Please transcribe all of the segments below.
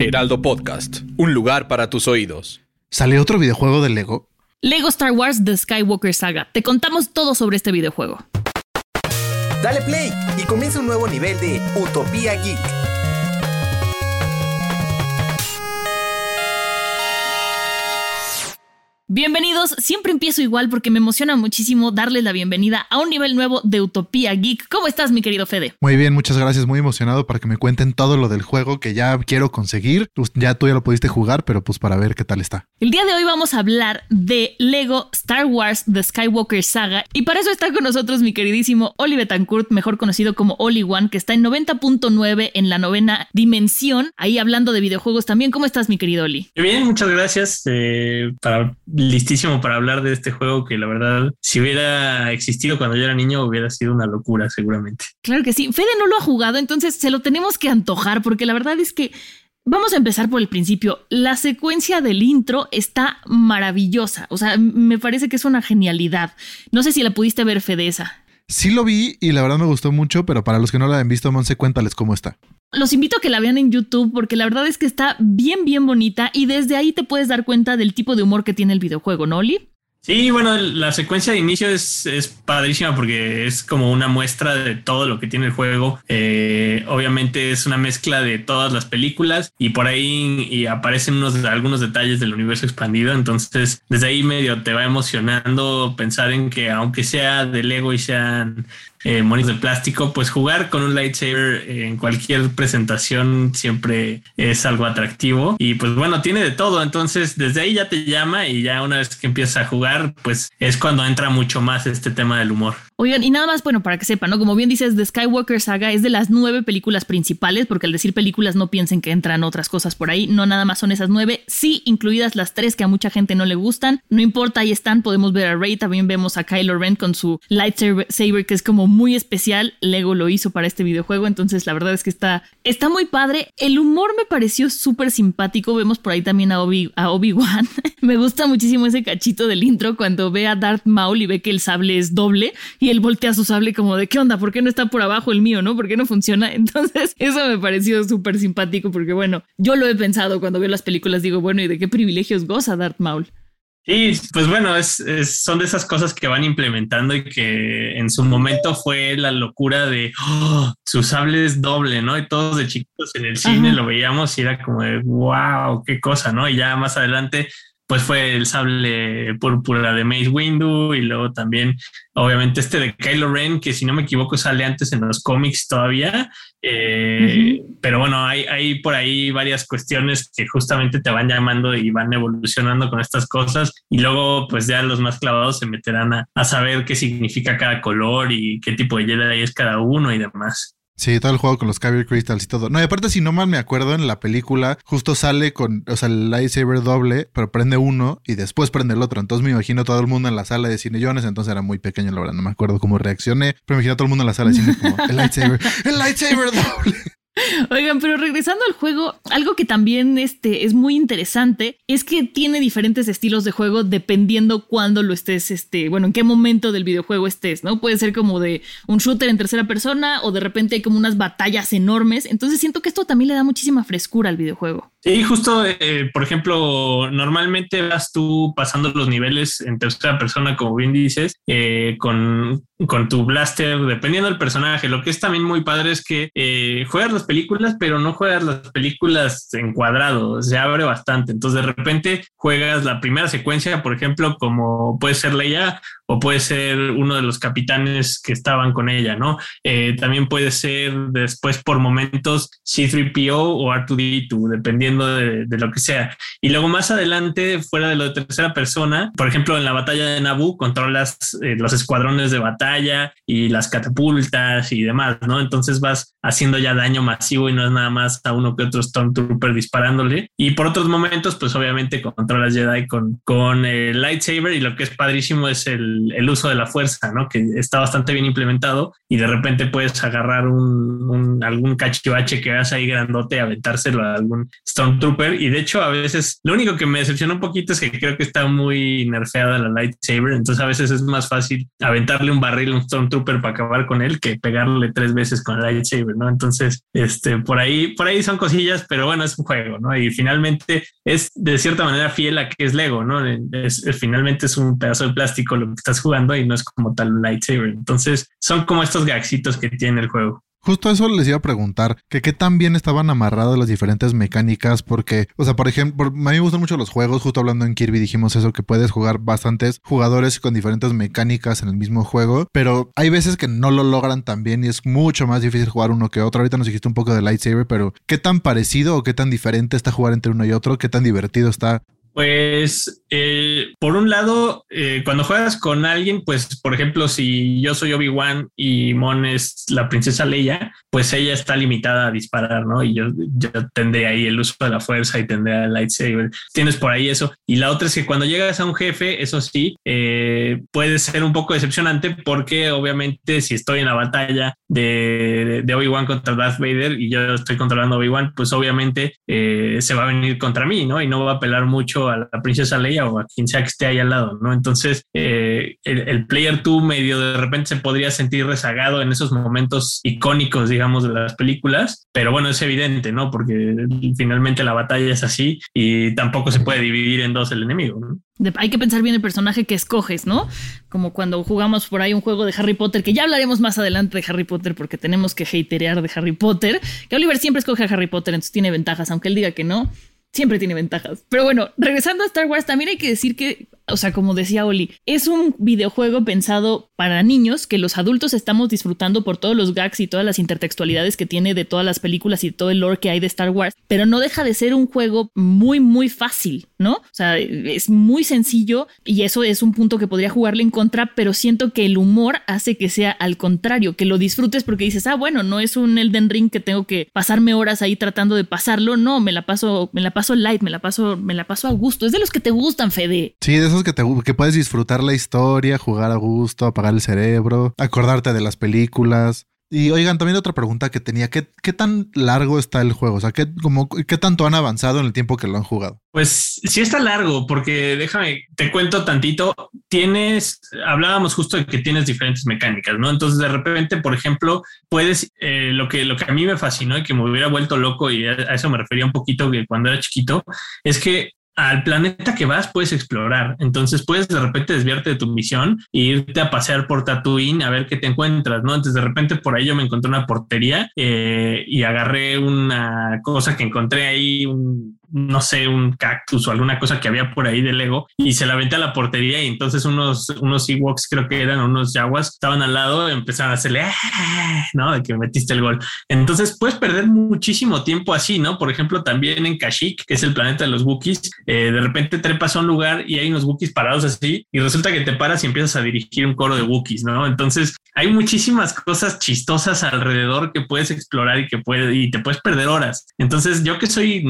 Heraldo Podcast, un lugar para tus oídos. ¿Sale otro videojuego de Lego? Lego Star Wars The Skywalker Saga. Te contamos todo sobre este videojuego. Dale play y comienza un nuevo nivel de Utopía Geek. Bienvenidos, siempre empiezo igual porque me emociona muchísimo darles la bienvenida a un nivel nuevo de Utopía Geek. ¿Cómo estás, mi querido Fede? Muy bien, muchas gracias, muy emocionado para que me cuenten todo lo del juego que ya quiero conseguir. Pues ya tú ya lo pudiste jugar, pero pues para ver qué tal está. El día de hoy vamos a hablar de Lego Star Wars The Skywalker Saga y para eso está con nosotros mi queridísimo Oli Betancourt, mejor conocido como Oli One, que está en 90.9 en la novena dimensión, ahí hablando de videojuegos también. ¿Cómo estás, mi querido Oli? Bien, muchas gracias eh, para listísimo para hablar de este juego que la verdad, si hubiera existido cuando yo era niño, hubiera sido una locura seguramente. Claro que sí. Fede no lo ha jugado, entonces se lo tenemos que antojar porque la verdad es que Vamos a empezar por el principio. La secuencia del intro está maravillosa. O sea, me parece que es una genialidad. No sé si la pudiste ver, Fedesa. Sí lo vi y la verdad me gustó mucho, pero para los que no la han visto, Monse, cuéntales cómo está. Los invito a que la vean en YouTube porque la verdad es que está bien, bien bonita y desde ahí te puedes dar cuenta del tipo de humor que tiene el videojuego, ¿no, Oli? Sí, bueno, la secuencia de inicio es, es, padrísima porque es como una muestra de todo lo que tiene el juego. Eh, obviamente es una mezcla de todas las películas y por ahí aparecen unos, algunos detalles del universo expandido. Entonces, desde ahí medio te va emocionando pensar en que aunque sea de Lego y sean eh, de plástico, pues jugar con un lightsaber en cualquier presentación siempre es algo atractivo. Y pues bueno, tiene de todo. Entonces, desde ahí ya te llama y ya una vez que empiezas a jugar, pues es cuando entra mucho más este tema del humor. Oigan, y nada más, bueno, para que sepan, ¿no? Como bien dices, The Skywalker Saga es de las nueve películas principales, porque al decir películas no piensen que entran otras cosas por ahí, no nada más son esas nueve, sí, incluidas las tres que a mucha gente no le gustan, no importa, ahí están, podemos ver a Rey, también vemos a Kylo Ren con su lightsaber que es como muy especial, Lego lo hizo para este videojuego, entonces la verdad es que está, está muy padre, el humor me pareció súper simpático, vemos por ahí también a Obi, a Obi-Wan, me gusta muchísimo ese cachito del intro cuando ve a Darth Maul y ve que el sable es doble, él voltea su sable como de qué onda, ¿por qué no está por abajo el mío, no? ¿Por qué no funciona? Entonces, eso me pareció súper simpático porque, bueno, yo lo he pensado cuando veo las películas, digo, bueno, ¿y de qué privilegios goza Darth Maul? Sí, pues bueno, es, son de esas cosas que van implementando y que en su momento fue la locura de oh, su sable es doble, ¿no? Y todos de chiquitos en el cine lo veíamos y era como de wow, qué cosa, ¿no? Y ya más adelante pues fue el sable púrpura de Mace Windu y luego también obviamente este de Kylo Ren que si no me equivoco sale antes en los cómics todavía eh, pero bueno hay, hay por ahí varias cuestiones que justamente te van llamando y van evolucionando con estas cosas y luego pues ya los más clavados se meterán a, a saber qué significa cada color y qué tipo de Jedi es cada uno y demás Sí, todo el juego con los Kyber Crystals y todo. No, y aparte, si no mal me acuerdo, en la película justo sale con, o sea, el lightsaber doble, pero prende uno y después prende el otro. Entonces me imagino todo el mundo en la sala de cine. Yo entonces era muy pequeño, la verdad, no me acuerdo cómo reaccioné, pero me imagino todo el mundo en la sala de cine como, el lightsaber, el lightsaber doble. Oigan, pero regresando al juego, algo que también este, es muy interesante es que tiene diferentes estilos de juego dependiendo cuándo lo estés, este, bueno, en qué momento del videojuego estés, ¿no? Puede ser como de un shooter en tercera persona o de repente hay como unas batallas enormes. Entonces siento que esto también le da muchísima frescura al videojuego. Sí, justo, eh, por ejemplo, normalmente vas tú pasando los niveles en tercera persona, como bien dices, eh, con, con, tu blaster, dependiendo del personaje. Lo que es también muy padre es que eh, juegas películas, pero no juegas las películas en cuadrado, se abre bastante. Entonces, de repente juegas la primera secuencia, por ejemplo, como puede ser Leia o puede ser uno de los capitanes que estaban con ella, ¿no? Eh, también puede ser después por momentos C3PO o R2D2, dependiendo de, lo que sea. Y luego más adelante, fuera de de tercera persona, por ejemplo, en la batalla de Naboo, controlas eh, los escuadrones de batalla y las catapultas y demás, ¿no? Entonces vas haciendo ya daño masivo y no es nada más a uno que otro Stormtrooper disparándole. Y por otros momentos, pues obviamente controlas Jedi con, con el lightsaber y lo que es padrísimo es el, el uso de la fuerza, ¿no? Que está bastante bien implementado y de repente puedes agarrar un, algún cachivache que hagas ahí grandote, aventárselo a algún Stormtrooper. Y de hecho, a veces lo único que me decepciona un poquito es que creo que está muy nerfeada la lightsaber. Entonces, a veces es más fácil aventarle un barril a un Stormtrooper para acabar con él que pegarle tres veces con el lightsaber, ¿no? Entonces, este, por ahí, por ahí son cosillas, pero bueno, es un juego, ¿no? Y finalmente es de cierta manera fiel a que es Lego, ¿no? Finalmente es un pedazo de plástico lo que estás jugando y no es como tal un lightsaber. Entonces, son como estos gaxitos que tiene el juego. Justo eso les iba a preguntar, que qué tan bien estaban amarradas las diferentes mecánicas, porque, o sea, por ejemplo, a mí me gustan mucho los juegos, justo hablando en Kirby dijimos eso, que puedes jugar bastantes jugadores con diferentes mecánicas en el mismo juego, pero hay veces que no lo logran tan bien y es mucho más difícil jugar uno que otro. Ahorita nos dijiste un poco de lightsaber, pero ¿qué tan parecido o qué tan diferente está jugar entre uno y otro? ¿Qué tan divertido está pues, eh, por un lado, eh, cuando juegas con alguien, pues, por ejemplo, si yo soy Obi-Wan y Mon es la princesa Leia, pues ella está limitada a disparar, ¿no? Y yo, tendré ahí el uso de la fuerza y tendré el lightsaber. Tienes por ahí eso. Y la otra es que cuando llegas a un jefe, eso sí, eh, puede ser un poco decepcionante porque obviamente si estoy en la batalla de, Obi-Wan contra Darth Vader y yo estoy controlando Obi-Wan, pues obviamente se va a venir contra mí, ¿no? Y no va a apelar mucho a la princesa Leia o a quien sea que esté ahí al lado, ¿no? Entonces, eh, el, player 2 medio de repente se podría sentir rezagado en esos momentos icónicos, digamos, de las películas, pero bueno, es evidente, ¿no? Porque finalmente la batalla es así y tampoco se puede dividir en dos el enemigo, hay que pensar bien el personaje que escoges, ¿no? Como cuando jugamos por ahí un juego de Harry Potter, que ya hablaremos más adelante de Harry Potter porque tenemos que haterear de Harry Potter, que Oliver siempre escoge a Harry Potter, entonces tiene ventajas, aunque él diga que no siempre tiene ventajas. Pero bueno, regresando a Star Wars, también hay que decir que o sea, como decía Oli, es un videojuego pensado para niños que los adultos estamos disfrutando por todos los gags y todas las intertextualidades que tiene de todas las películas y todo el lore que hay de Star Wars, pero no deja de ser un juego muy, muy fácil, ¿no? O sea, es muy sencillo y eso es un punto que podría jugarle en contra, pero siento que el humor hace que sea al contrario, que lo disfrutes porque dices, ah, bueno, no es un Elden Ring que tengo que pasarme horas ahí tratando de pasarlo, no, me la paso, me la paso light, me la paso, me la paso a gusto. Es de los que te gustan, Fede. Sí, de esos que, te, que puedes disfrutar la historia, jugar a gusto, apagar el cerebro, acordarte de las películas. Y oigan, también otra pregunta que tenía, ¿qué, ¿qué, tan largo está el juego? O sea, ¿qué, como, ¿qué tanto han avanzado en el tiempo que lo han jugado? Pues sí está largo, porque déjame, te cuento tantito, tienes, hablábamos justo de que tienes diferentes mecánicas, ¿no? Entonces de repente, por ejemplo, puedes, eh, lo, que, lo que a mí me fascinó y que me hubiera vuelto loco, y a eso me refería un poquito cuando era chiquito, es que al planeta que vas puedes explorar. Entonces puedes de repente desviarte de tu misión e irte a pasear por Tatooine a ver qué te encuentras, ¿no? Entonces de repente por ahí yo me encontré una portería eh, y agarré una cosa que encontré ahí, un, no sé, un cactus o alguna cosa que había por ahí de Lego y se la aventé a la portería y entonces unos, unos Ewoks creo que eran unos Jaguars estaban al lado empezaron a hacerle, ah", ¿no? De que metiste el gol. Entonces puedes perder muchísimo tiempo así, ¿no? Por ejemplo, también en Kashyyyk, que es el planeta de los Wookiees, eh, de repente trepas a un lugar y hay unos Wookiees parados así y resulta que te paras y empiezas a dirigir un coro de Wookiees, ¿no? Entonces hay muchísimas cosas chistosas alrededor que puedes explorar y que puedes, y te puedes perder horas. Entonces yo que soy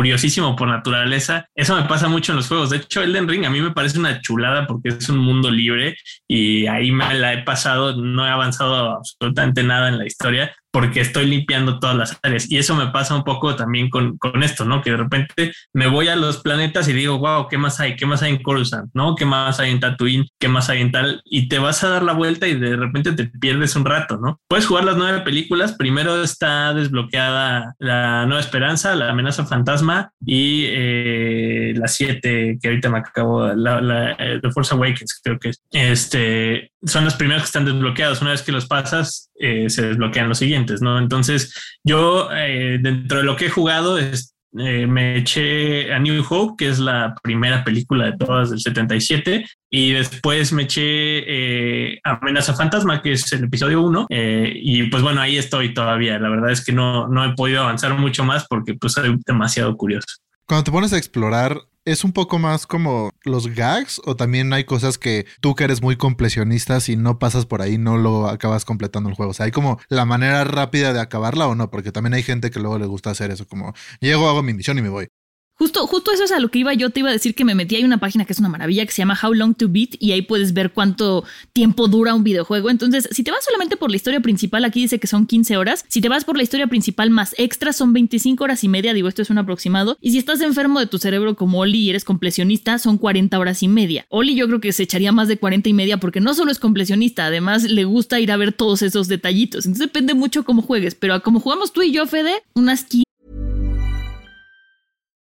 curiosísimo por naturaleza. Eso me pasa mucho en los juegos. De hecho, Elden Ring a mí me parece una chulada porque es un mundo libre y ahí me la he pasado, no he avanzado absolutamente nada en la historia, porque estoy limpiando todas las áreas. Y eso me pasa un poco también con, con, esto, ¿no? Que de repente me voy a los planetas y digo, wow, ¿qué más hay? ¿Qué más hay en Coruscant? ¿No? ¿Qué más hay en Tatooine? ¿Qué más hay en tal? Y te vas a dar la vuelta y de repente te pierdes un rato, ¿no? Puedes jugar las nueve películas. Primero está desbloqueada La Nueva Esperanza, La Amenaza Fantasma y eh, la siete, que ahorita me acabo, la, la, eh, The Force Awakens, creo que es. Este, son los primeros que están desbloqueados. Una vez que los pasas, eh, se desbloquean los siguientes, ¿no? Entonces, yo, eh, dentro de lo que he jugado, es, eh, me eché A New Hope, que es la primera película de todas del 77, y después me eché Amenaza Fantasma, que es el episodio 1, eh, y pues bueno, ahí estoy todavía. La verdad es que no, no he podido avanzar mucho más porque pues soy demasiado curioso. Cuando te pones a explorar, ¿es un poco más como los gags o también hay cosas que tú que eres muy completionista, si no pasas por ahí no lo acabas completando el juego? O sea, hay como la manera rápida de acabarla o no, porque también hay gente que luego le gusta hacer eso, como llego, hago mi misión y me voy. Justo, justo eso es a lo que iba yo. Te iba a decir que me metí. Hay una página que es una maravilla que se llama How Long to Beat y ahí puedes ver cuánto tiempo dura un videojuego. Entonces, si te vas solamente por la historia principal, aquí dice que son 15 horas. Si te vas por la historia principal más extra, son 25 horas y media. Digo, esto es un aproximado. Y si estás enfermo de tu cerebro como Oli y eres completionista, son 40 horas y media. Oli yo creo que se echaría más de 40 y media porque no solo es completionista, además le gusta ir a ver todos esos detallitos. Entonces depende mucho cómo juegues. Pero como jugamos tú y yo, Fede, unas 15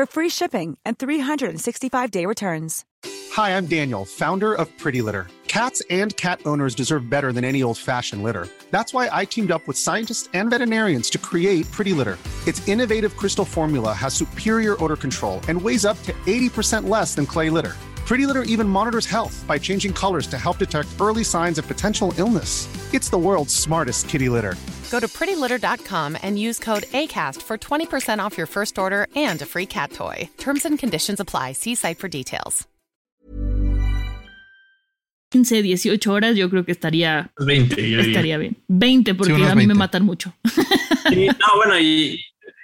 for free shipping and 365-day returns. Hi, I'm Daniel, founder of Pretty Litter. Cats and cat owners deserve better than any old-fashioned litter. That's why I teamed up with scientists and veterinarians to create Pretty Litter. Its innovative crystal formula has superior odor control and weighs up to 80% less than clay litter. Pretty Litter even monitors health by changing colors to help detect early signs of potential illness. It's the world's smartest kitty litter. Go to prettylitter.com and use code ACAST for 20% off your first order and a free cat toy. Terms and conditions apply. See site for details. 15, 18 horas, yo creo que estaría, 20, yo diría. estaría bien. 20, porque unas a mí me 20. matan mucho. Sí, no, bueno, y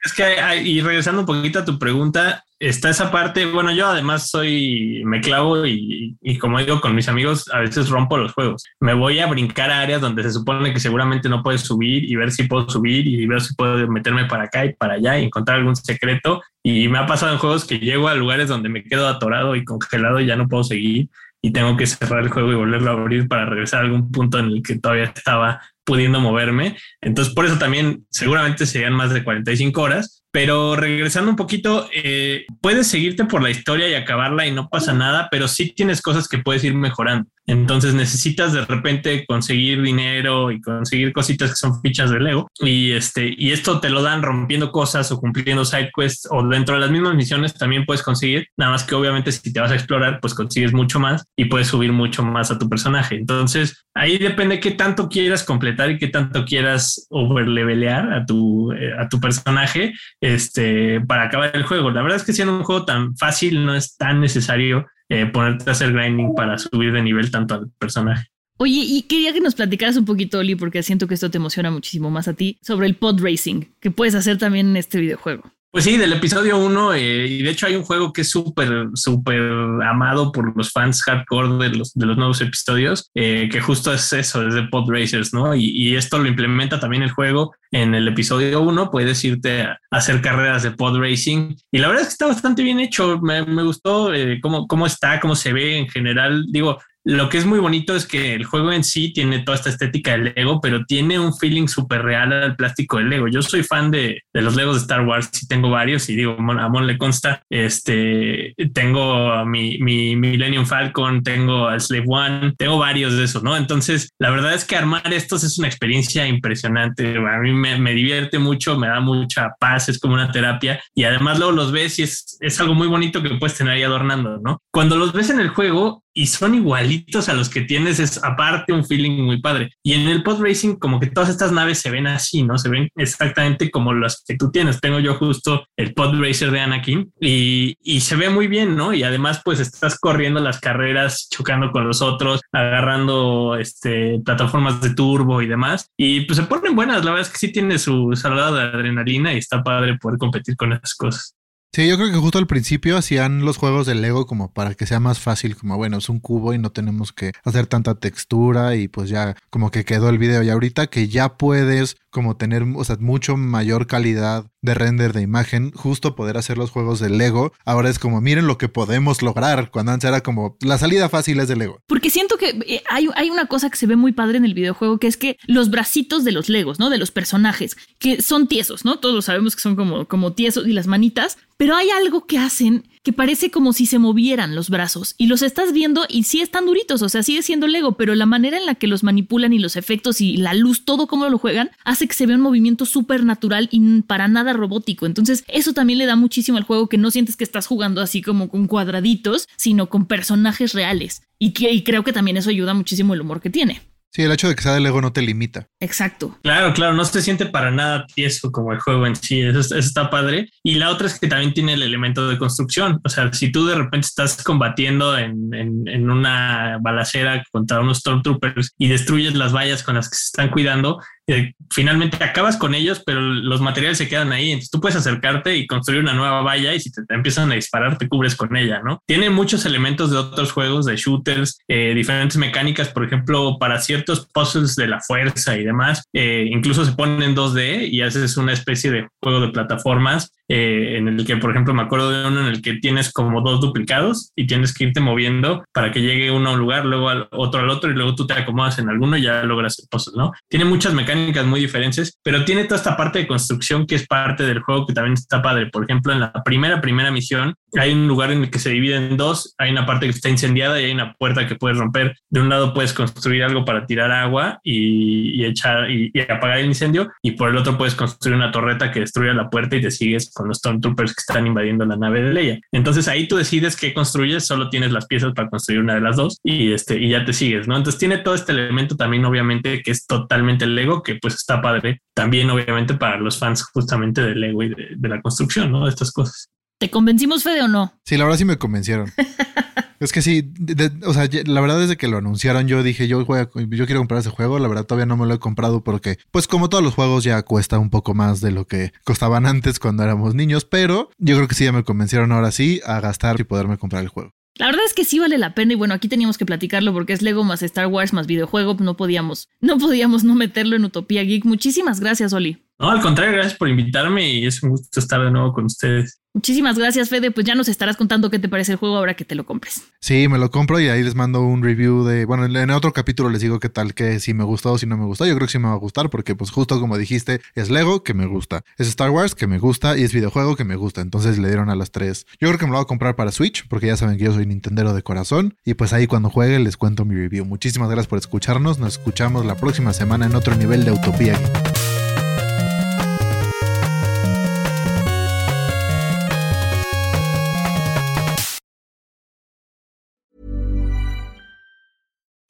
es que, y regresando un poquito a tu pregunta, está esa parte, bueno, yo además soy, me clavo y, y como digo con mis amigos, a veces rompo los juegos. Me voy a brincar a áreas donde se supone que seguramente no puedes subir y ver si puedo subir y ver si puedo meterme para acá y para allá y encontrar algún secreto. Y me ha pasado en juegos que llego a lugares donde me quedo atorado y congelado y ya no puedo seguir y tengo que cerrar el juego y volverlo a abrir para regresar a algún punto en el que todavía estaba pudiendo moverme. Entonces, por eso también seguramente serían más de 45 horas. Pero regresando un poquito, eh, puedes seguirte por la historia y acabarla y no pasa nada, pero sí tienes cosas que puedes ir mejorando. Entonces necesitas de repente conseguir dinero y conseguir cositas que son fichas de Lego. Y este, y esto te lo dan rompiendo cosas o cumpliendo side quests o dentro de las mismas misiones también puedes conseguir. Nada más que obviamente si te vas a explorar, pues consigues mucho más y puedes subir mucho más a tu personaje. Entonces ahí depende qué tanto quieras completar y qué tanto quieras overlevelear a tu, eh, a tu personaje este, para acabar el juego. La verdad es que siendo un juego tan fácil, no es tan necesario eh, ponerte a hacer grinding para subir de nivel tanto al personaje. Oye, y quería que nos platicaras un poquito, Oli, porque siento que esto te emociona muchísimo más a ti, sobre el pod racing, que puedes hacer también en este videojuego. Pues sí, del episodio 1, y de hecho hay un juego que es súper, súper amado por los fans hardcore de los, de los nuevos episodios, eh, que justo es eso, es de Pod Racers, ¿no? Y, y esto lo implementa también el juego en el episodio 1, puedes irte a hacer carreras de pod racing y la verdad es que está bastante bien hecho, me, me gustó eh, cómo, cómo está, cómo se ve en general, digo, lo que es muy bonito es que el juego en sí tiene toda esta estética del Lego, pero tiene un feeling súper real al plástico del Lego. Yo soy fan de, de los Legos de Star Wars y tengo varios y digo, a Mon le consta, este, tengo mi, mi Millennium Falcon, tengo al Slave One, tengo varios de esos, ¿no? Entonces, la verdad es que armar estos es una experiencia impresionante. A mí me, me divierte mucho, me da mucha paz, es como una terapia y además luego los ves y es, es algo muy bonito que puedes tener ahí adornando, ¿no? Cuando los ves en el juego, y son igualitos a los que tienes, es aparte un feeling muy padre. Y en el pod racing, como que todas estas naves se ven así, ¿no? Se ven exactamente como las que tú tienes. Tengo yo justo el pod racer de Anakin y, y se ve muy bien, ¿no? Y además, pues estás corriendo las carreras, chocando con los otros, agarrando este, plataformas de turbo y demás. Y pues se ponen buenas. La verdad es que sí tiene su salada de adrenalina y está padre poder competir con esas cosas. Sí, yo creo que justo al principio hacían los juegos de Lego como para que sea más fácil, como bueno, es un cubo y no tenemos que hacer tanta textura y pues ya como que quedó el video. Y ahorita que ya puedes como tener, o sea, mucho mayor calidad de render de imagen, justo poder hacer los juegos de Lego. Ahora es como, miren lo que podemos lograr, cuando antes era como, la salida fácil es de Lego. Porque siento que eh, hay, hay una cosa que se ve muy padre en el videojuego, que es que los bracitos de los Legos, ¿no? De los personajes, que son tiesos, ¿no? Todos sabemos que son como, como tiesos y las manitas, pero hay algo que hacen que parece como si se movieran los brazos y los estás viendo y sí están duritos, o sea, sigue siendo Lego, pero la manera en la que los manipulan y los efectos y la luz, todo como lo juegan, hace que se vea un movimiento súper natural y para nada robótico. Entonces, eso también le da muchísimo al juego que no sientes que estás jugando así como con cuadraditos, sino con personajes reales. Y, que, y creo que también eso ayuda muchísimo el humor que tiene. Sí, el hecho de que sea de Lego no te limita. Exacto. Claro, claro, no se siente para nada tieso como el juego en sí, eso, eso, está padre. Y la otra es que también tiene el elemento de construcción, o sea, si tú de repente estás combatiendo en, en, en una balacera contra unos Stormtroopers y destruyes las vallas con las que se están cuidando, eh, finalmente acabas con ellos, pero los materiales se quedan ahí. Entonces tú puedes acercarte y construir una nueva valla y si te, te empiezan a disparar, te cubres con ella, ¿no? Tiene muchos elementos de otros juegos, de shooters, eh, diferentes mecánicas, por ejemplo, para ciertos puzzles de la fuerza y demás. Eh, incluso se ponen en 2D y haces una especie de juego de plataformas eh, en el que, por ejemplo, me acuerdo de uno en el que tienes como dos duplicados y tienes que irte moviendo para que llegue uno a un lugar, luego al otro al otro y luego tú te acomodas en alguno y ya logras el puzzle, ¿no? Tiene muchas mecánicas muy diferentes, pero tiene toda esta parte de construcción que es parte del juego que también está padre. Por ejemplo, en la primera, primera misión hay un lugar en el que se divide en dos, hay una parte que está incendiada y hay una puerta que puedes romper. De un lado puedes construir algo para tirar agua y, y echar y, y apagar el incendio y por el otro puedes construir una torreta que destruya la puerta y te sigues con los Stormtroopers que están invadiendo la nave de Leia. Entonces ahí tú decides qué construyes, solo tienes las piezas para construir una de las dos y este y ya te sigues, ¿no? Entonces tiene todo este elemento también obviamente que es totalmente Lego, que pues está padre también obviamente para los fans justamente de Lego y de, de la construcción, ¿no? De estas cosas. ¿Te convencimos, Fede, o no? Sí, la verdad sí me convencieron. es que sí, de, de, o sea, la verdad desde que lo anunciaron yo dije, yo, voy a, yo quiero comprar ese juego, la verdad todavía no me lo he comprado porque, pues como todos los juegos ya cuesta un poco más de lo que costaban antes cuando éramos niños, pero yo creo que sí ya me convencieron ahora sí a gastar y poderme comprar el juego. La verdad es que sí vale la pena y bueno, aquí teníamos que platicarlo porque es Lego más Star Wars más videojuego, no podíamos, no podíamos no meterlo en Utopía Geek. Muchísimas gracias, Oli. No, al contrario, gracias por invitarme y es un gusto estar de nuevo con ustedes. Muchísimas gracias, Fede. Pues ya nos estarás contando qué te parece el juego ahora que te lo compres. Sí, me lo compro y ahí les mando un review de. Bueno, en otro capítulo les digo qué tal, que si me gustó o si no me gustó. Yo creo que sí me va a gustar porque, pues, justo como dijiste, es Lego que me gusta, es Star Wars que me gusta y es videojuego que me gusta. Entonces le dieron a las tres. Yo creo que me lo voy a comprar para Switch porque ya saben que yo soy Nintendero de corazón. Y pues ahí cuando juegue les cuento mi review. Muchísimas gracias por escucharnos. Nos escuchamos la próxima semana en otro nivel de Utopía.